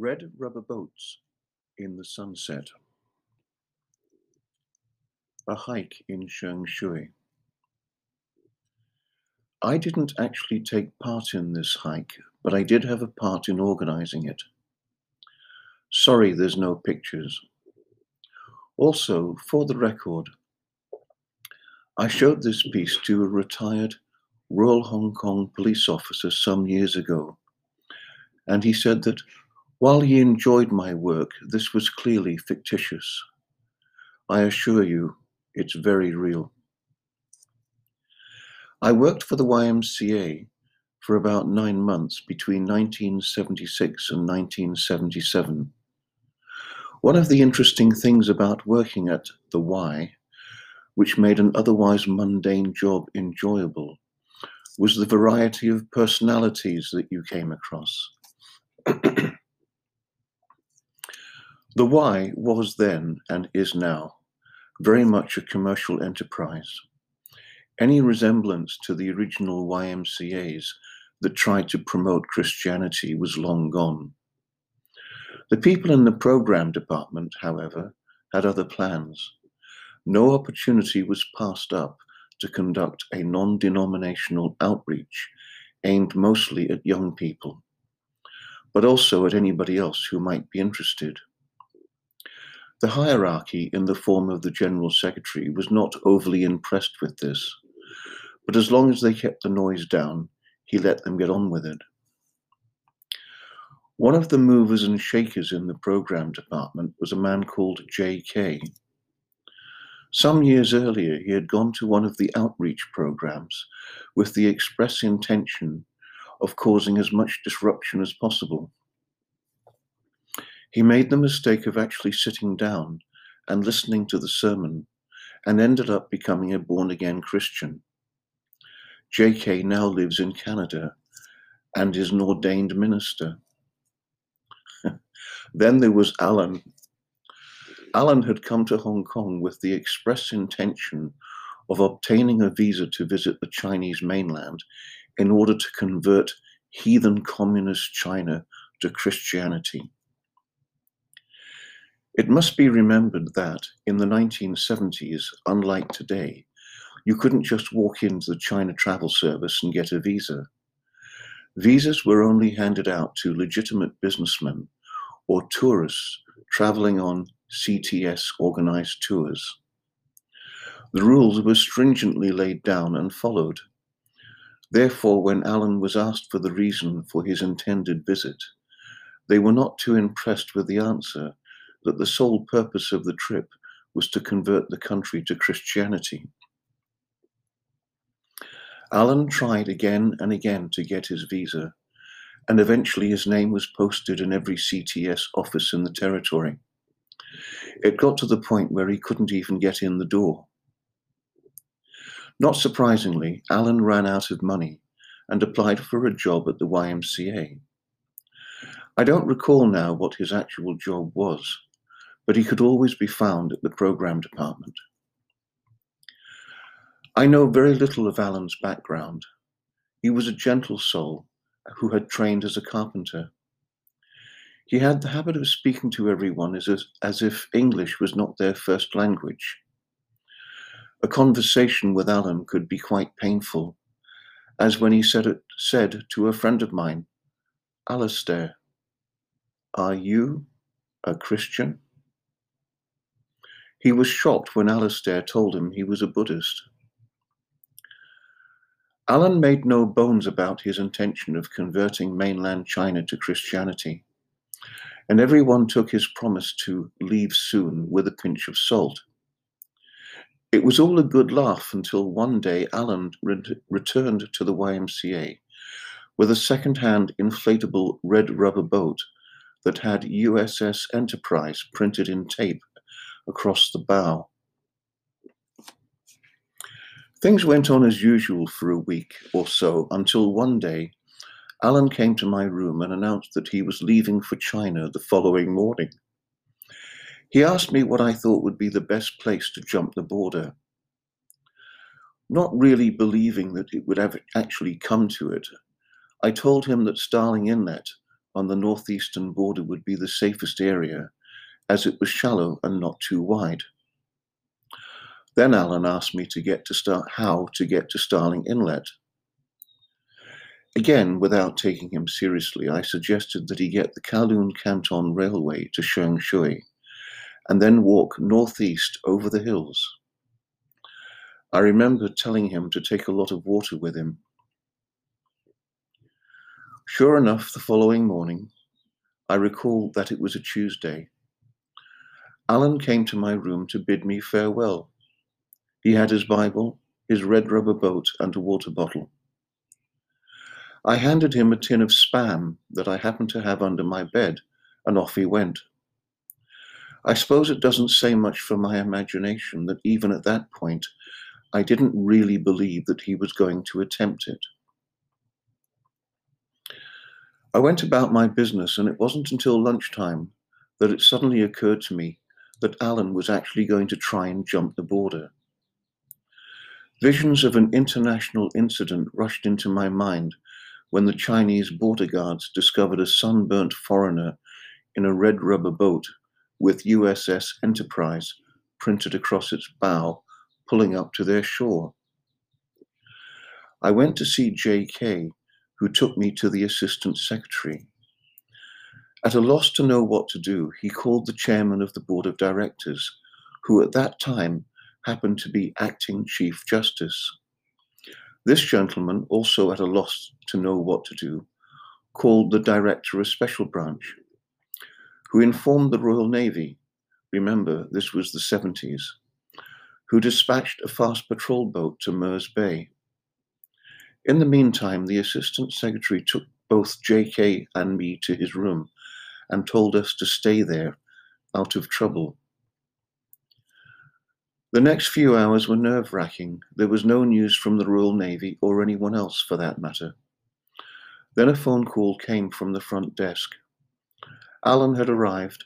Red rubber boats in the sunset. A hike in Sheung Shui. I didn't actually take part in this hike, but I did have a part in organizing it. Sorry there's no pictures. Also, for the record, I showed this piece to a retired Royal Hong Kong police officer some years ago, and he said that while he enjoyed my work, this was clearly fictitious. I assure you, it's very real. I worked for the YMCA for about nine months between 1976 and 1977. One of the interesting things about working at the Y, which made an otherwise mundane job enjoyable, was the variety of personalities that you came across. The Y was then, and is now, very much a commercial enterprise. Any resemblance to the original YMCAs that tried to promote Christianity was long gone. The people in the program department, however, had other plans. No opportunity was passed up to conduct a non denominational outreach aimed mostly at young people, but also at anybody else who might be interested. The hierarchy in the form of the General Secretary was not overly impressed with this, but as long as they kept the noise down, he let them get on with it. One of the movers and shakers in the program department was a man called J.K. Some years earlier, he had gone to one of the outreach programs with the express intention of causing as much disruption as possible. He made the mistake of actually sitting down and listening to the sermon and ended up becoming a born again Christian. JK now lives in Canada and is an ordained minister. then there was Alan. Alan had come to Hong Kong with the express intention of obtaining a visa to visit the Chinese mainland in order to convert heathen communist China to Christianity. It must be remembered that in the 1970s, unlike today, you couldn't just walk into the China Travel Service and get a visa. Visas were only handed out to legitimate businessmen or tourists traveling on CTS organized tours. The rules were stringently laid down and followed. Therefore, when Alan was asked for the reason for his intended visit, they were not too impressed with the answer that the sole purpose of the trip was to convert the country to Christianity. Alan tried again and again to get his visa, and eventually his name was posted in every CTS office in the territory. It got to the point where he couldn't even get in the door. Not surprisingly, Alan ran out of money and applied for a job at the YMCA. I don't recall now what his actual job was, but he could always be found at the program department. I know very little of Alan's background. He was a gentle soul who had trained as a carpenter. He had the habit of speaking to everyone as, as if English was not their first language. A conversation with Alan could be quite painful, as when he said, it, said to a friend of mine, Alastair, are you a Christian? He was shocked when Alastair told him he was a Buddhist. Alan made no bones about his intention of converting mainland China to Christianity, and everyone took his promise to leave soon with a pinch of salt. It was all a good laugh until one day Alan re- returned to the YMCA with a second hand inflatable red rubber boat that had USS Enterprise printed in tape across the bow. Things went on as usual for a week or so until one day Alan came to my room and announced that he was leaving for China the following morning. He asked me what I thought would be the best place to jump the border. Not really believing that it would ever actually come to it, I told him that Starling Inlet on the northeastern border would be the safest area, as it was shallow and not too wide. Then Alan asked me to get to Star- how to get to Starling Inlet. Again, without taking him seriously, I suggested that he get the Kowloon Canton Railway to Sheung Shui and then walk northeast over the hills. I remember telling him to take a lot of water with him. Sure enough, the following morning, I recall that it was a Tuesday. Alan came to my room to bid me farewell. He had his Bible, his red rubber boat, and a water bottle. I handed him a tin of spam that I happened to have under my bed, and off he went. I suppose it doesn't say much for my imagination that even at that point, I didn't really believe that he was going to attempt it. I went about my business, and it wasn't until lunchtime that it suddenly occurred to me that Alan was actually going to try and jump the border. Visions of an international incident rushed into my mind when the Chinese border guards discovered a sunburnt foreigner in a red rubber boat with USS Enterprise printed across its bow, pulling up to their shore. I went to see J.K., who took me to the Assistant Secretary. At a loss to know what to do, he called the chairman of the Board of Directors, who at that time happened to be acting Chief Justice. This gentleman, also at a loss to know what to do, called the Director of Special Branch, who informed the Royal Navy, remember this was the 70s, who dispatched a fast patrol boat to Mirs Bay. In the meantime, the Assistant Secretary took both JK and me to his room and told us to stay there out of trouble. The next few hours were nerve wracking. There was no news from the Royal Navy or anyone else for that matter. Then a phone call came from the front desk. Alan had arrived,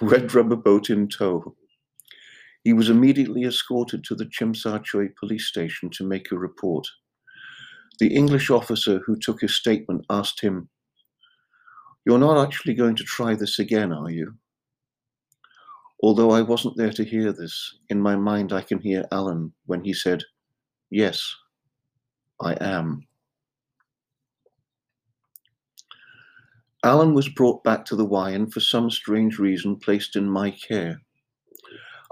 red rubber boat in tow. He was immediately escorted to the Chim police station to make a report. The English officer who took his statement asked him, You're not actually going to try this again, are you? Although I wasn't there to hear this, in my mind I can hear Alan when he said, Yes, I am. Alan was brought back to the Y and for some strange reason placed in my care.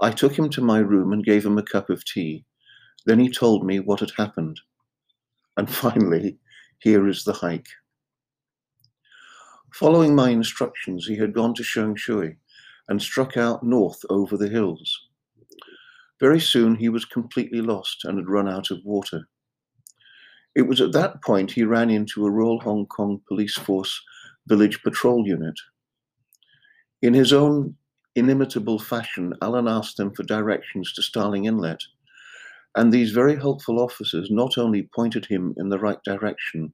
I took him to my room and gave him a cup of tea. Then he told me what had happened. And finally, here is the hike. Following my instructions, he had gone to Sheung Shui and struck out north over the hills. Very soon he was completely lost and had run out of water. It was at that point he ran into a Royal Hong Kong Police Force village patrol unit. In his own inimitable fashion, Alan asked them for directions to Starling Inlet, and these very helpful officers not only pointed him in the right direction,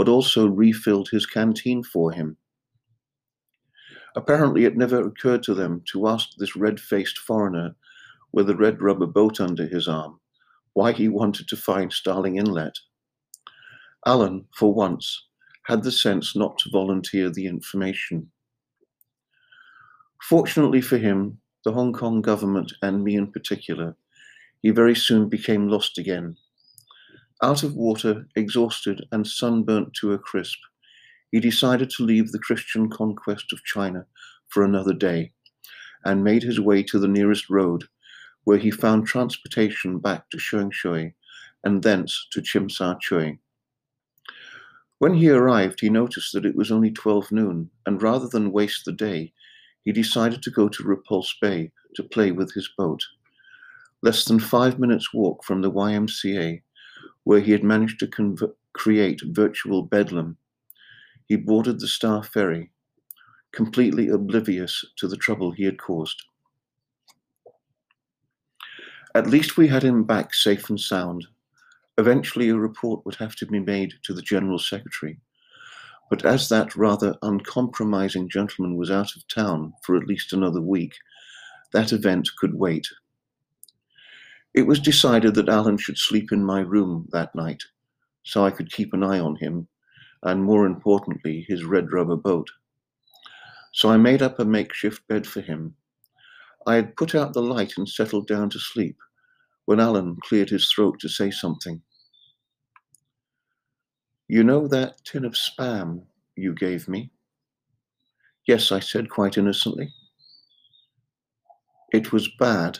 but also refilled his canteen for him. Apparently, it never occurred to them to ask this red faced foreigner with a red rubber boat under his arm why he wanted to find Starling Inlet. Alan, for once, had the sense not to volunteer the information. Fortunately for him, the Hong Kong government, and me in particular, he very soon became lost again. Out of water, exhausted, and sunburnt to a crisp, he decided to leave the Christian conquest of China for another day and made his way to the nearest road, where he found transportation back to Sheung Shui and thence to Chim Chui. When he arrived, he noticed that it was only 12 noon, and rather than waste the day, he decided to go to Repulse Bay to play with his boat. Less than five minutes' walk from the YMCA, where he had managed to create virtual bedlam he boarded the Star Ferry, completely oblivious to the trouble he had caused. At least we had him back safe and sound. Eventually, a report would have to be made to the General Secretary. But as that rather uncompromising gentleman was out of town for at least another week, that event could wait. It was decided that Alan should sleep in my room that night, so I could keep an eye on him and more importantly, his red rubber boat. So I made up a makeshift bed for him. I had put out the light and settled down to sleep when Alan cleared his throat to say something. You know that tin of spam you gave me? Yes, I said quite innocently. It was bad,